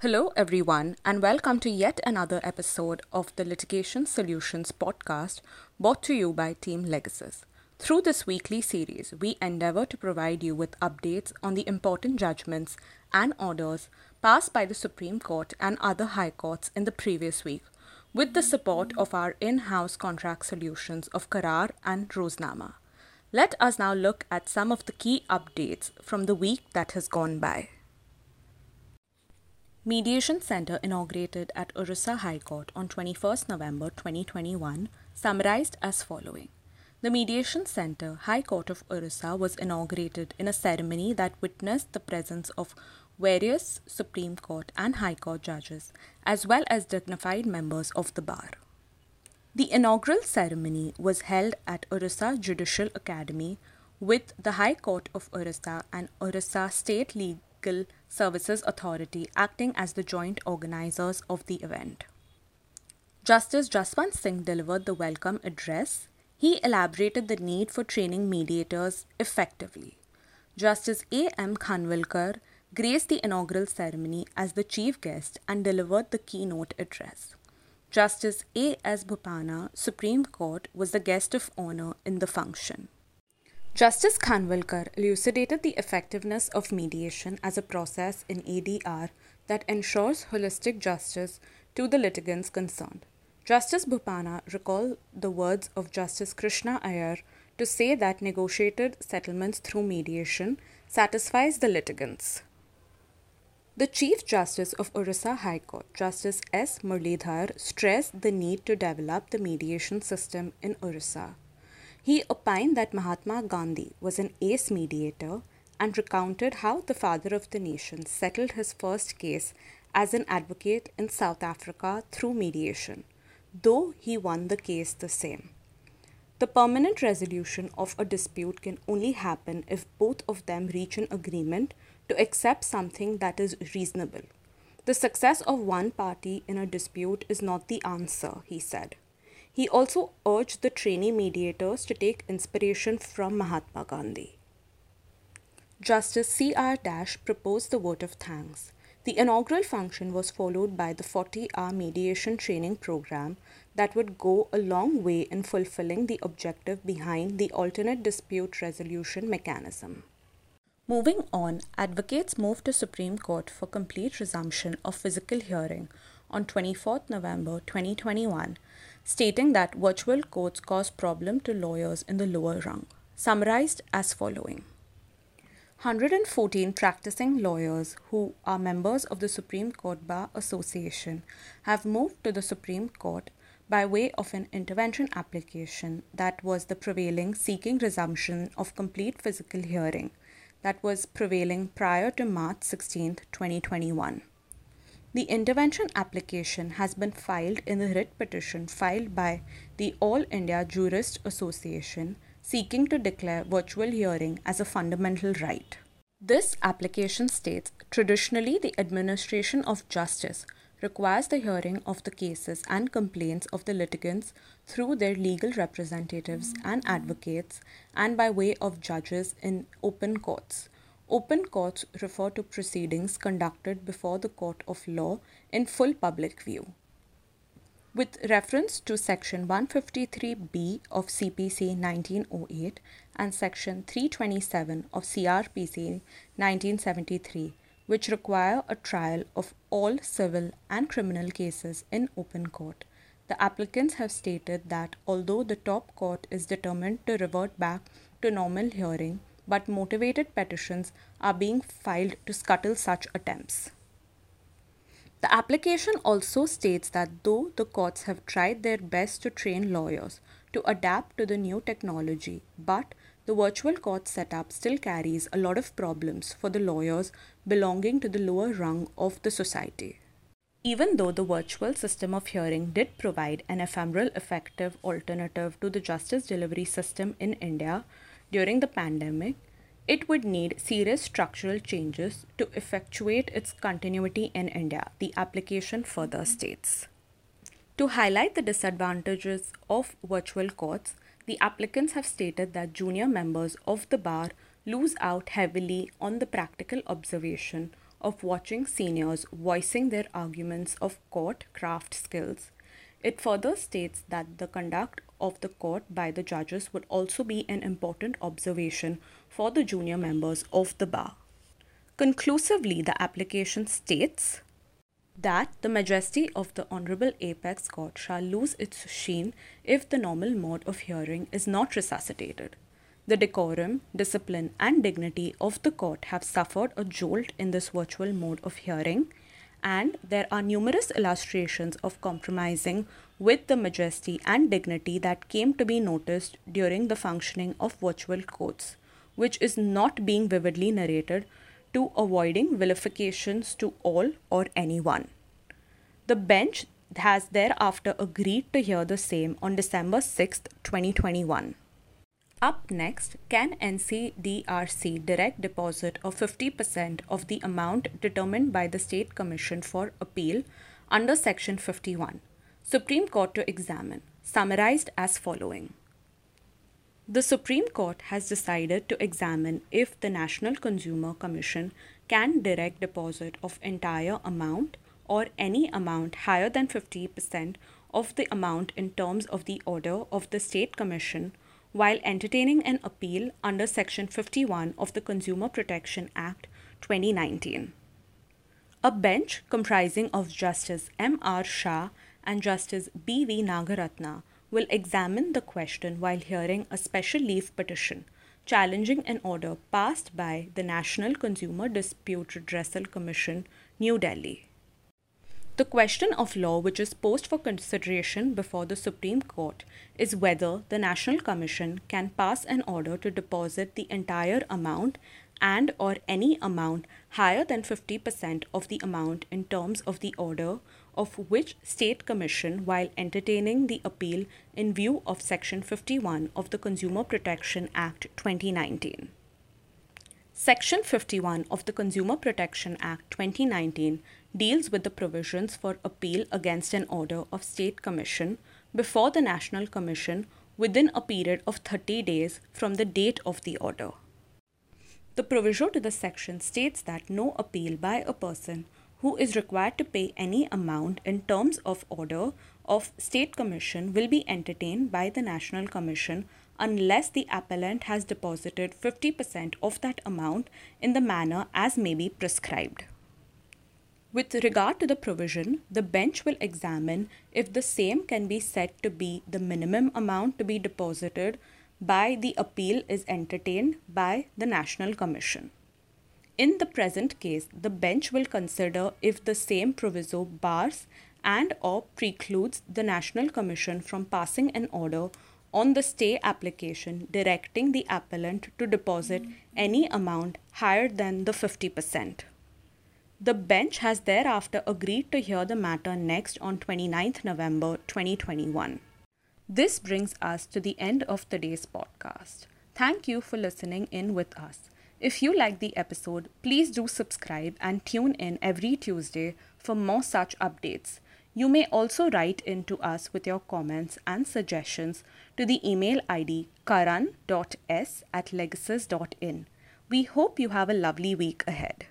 Hello, everyone, and welcome to yet another episode of the Litigation Solutions podcast brought to you by Team Legasis. Through this weekly series, we endeavor to provide you with updates on the important judgments and orders passed by the Supreme Court and other high courts in the previous week, with the support of our in house contract solutions of Carrar and Roznama. Let us now look at some of the key updates from the week that has gone by. Mediation Center inaugurated at Orissa High Court on 21st November 2021 summarized as following. The Mediation Center, High Court of Orissa was inaugurated in a ceremony that witnessed the presence of various Supreme Court and High Court judges as well as dignified members of the bar. The inaugural ceremony was held at Orissa Judicial Academy with the High Court of Orissa and Orissa State Legal Services Authority acting as the joint organizers of the event. Justice Jaswant Singh delivered the welcome address. He elaborated the need for training mediators effectively. Justice A. M. Khanwilkar graced the inaugural ceremony as the chief guest and delivered the keynote address. Justice A. S. Bopanna, Supreme Court, was the guest of honor in the function. Justice Khanwilkar elucidated the effectiveness of mediation as a process in ADR that ensures holistic justice to the litigants concerned. Justice Bopanna recalled the words of Justice Krishna Iyer to say that negotiated settlements through mediation satisfies the litigants. The Chief Justice of Orissa High Court, Justice S. Muralidhar, stressed the need to develop the mediation system in Orissa. He opined that Mahatma Gandhi was an ace mediator and recounted how the father of the nation settled his first case as an advocate in South Africa through mediation, though he won the case the same. The permanent resolution of a dispute can only happen if both of them reach an agreement to accept something that is reasonable. The success of one party in a dispute is not the answer, he said. He also urged the trainee mediators to take inspiration from Mahatma Gandhi. Justice C.R. Dash proposed the vote of thanks. The inaugural function was followed by the 40 hour mediation training program that would go a long way in fulfilling the objective behind the alternate dispute resolution mechanism. Moving on, advocates moved to Supreme Court for complete resumption of physical hearing on 24th November 2021 stating that virtual courts cause problem to lawyers in the lower rung, summarized as following. 114 practicing lawyers who are members of the Supreme Court Bar Association have moved to the Supreme Court by way of an intervention application that was the prevailing seeking resumption of complete physical hearing that was prevailing prior to March 16, 2021. The intervention application has been filed in the writ petition filed by the All India Jurist Association seeking to declare virtual hearing as a fundamental right. This application states traditionally the administration of justice requires the hearing of the cases and complaints of the litigants through their legal representatives and advocates and by way of judges in open courts Open courts refer to proceedings conducted before the court of law in full public view. With reference to Section 153B of CPC 1908 and Section 327 of CRPC 1973, which require a trial of all civil and criminal cases in open court, the applicants have stated that although the top court is determined to revert back to normal hearing, but motivated petitions are being filed to scuttle such attempts. The application also states that though the courts have tried their best to train lawyers to adapt to the new technology, but the virtual court setup still carries a lot of problems for the lawyers belonging to the lower rung of the society. Even though the virtual system of hearing did provide an ephemeral effective alternative to the justice delivery system in India, during the pandemic, it would need serious structural changes to effectuate its continuity in India, the application further states. To highlight the disadvantages of virtual courts, the applicants have stated that junior members of the bar lose out heavily on the practical observation of watching seniors voicing their arguments of court craft skills. It further states that the conduct of the court by the judges would also be an important observation for the junior members of the bar. Conclusively, the application states that the majesty of the Honorable Apex Court shall lose its sheen if the normal mode of hearing is not resuscitated. The decorum, discipline, and dignity of the court have suffered a jolt in this virtual mode of hearing, and there are numerous illustrations of compromising with the majesty and dignity that came to be noticed during the functioning of virtual courts, which is not being vividly narrated to avoiding vilifications to all or anyone. The bench has thereafter agreed to hear the same on December 6, 2021. Up next, can NCDRC direct deposit of 50% of the amount determined by the State Commission for Appeal under Section 51? Supreme Court to examine, summarized as following. The Supreme Court has decided to examine if the National Consumer Commission can direct deposit of entire amount or any amount higher than 50% of the amount in terms of the order of the State Commission while entertaining an appeal under Section 51 of the Consumer Protection Act 2019. A bench comprising of Justice M. R. Shah and Justice B. V. Nagaratna will examine the question while hearing a special leave petition challenging an order passed by the National Consumer Dispute Redressal Commission, New Delhi. The question of law which is posed for consideration before the Supreme Court is whether the National Commission can pass an order to deposit the entire amount and or any amount higher than 50% of the amount in terms of the order of which state commission while entertaining the appeal in view of section 51 of the Consumer Protection Act 2019. Section 51 of the Consumer Protection Act 2019 deals with the provisions for appeal against an order of state commission before the National Commission within a period of 30 days from the date of the order. The proviso to the section states that no appeal by a person who is required to pay any amount in terms of order of state commission will be entertained by the National Commission unless the appellant has deposited 50% of that amount in the manner as may be prescribed. With regard to the provision, the bench will examine if the same can be said to be the minimum amount to be deposited by the appeal is entertained by the National Commission. In the present case, the bench will consider if the same proviso bars and or precludes the National Commission from passing an order on the stay application directing the appellant to deposit any amount higher than the 50%. The bench has thereafter agreed to hear the matter next on 29th November 2021. This brings us to the end of today's podcast. Thank you for listening in with us. If you like the episode, please do subscribe and tune in every Tuesday for more such updates. You may also write in to us with your comments and suggestions to the email ID karan.s at legasis.in. We hope you have a lovely week ahead.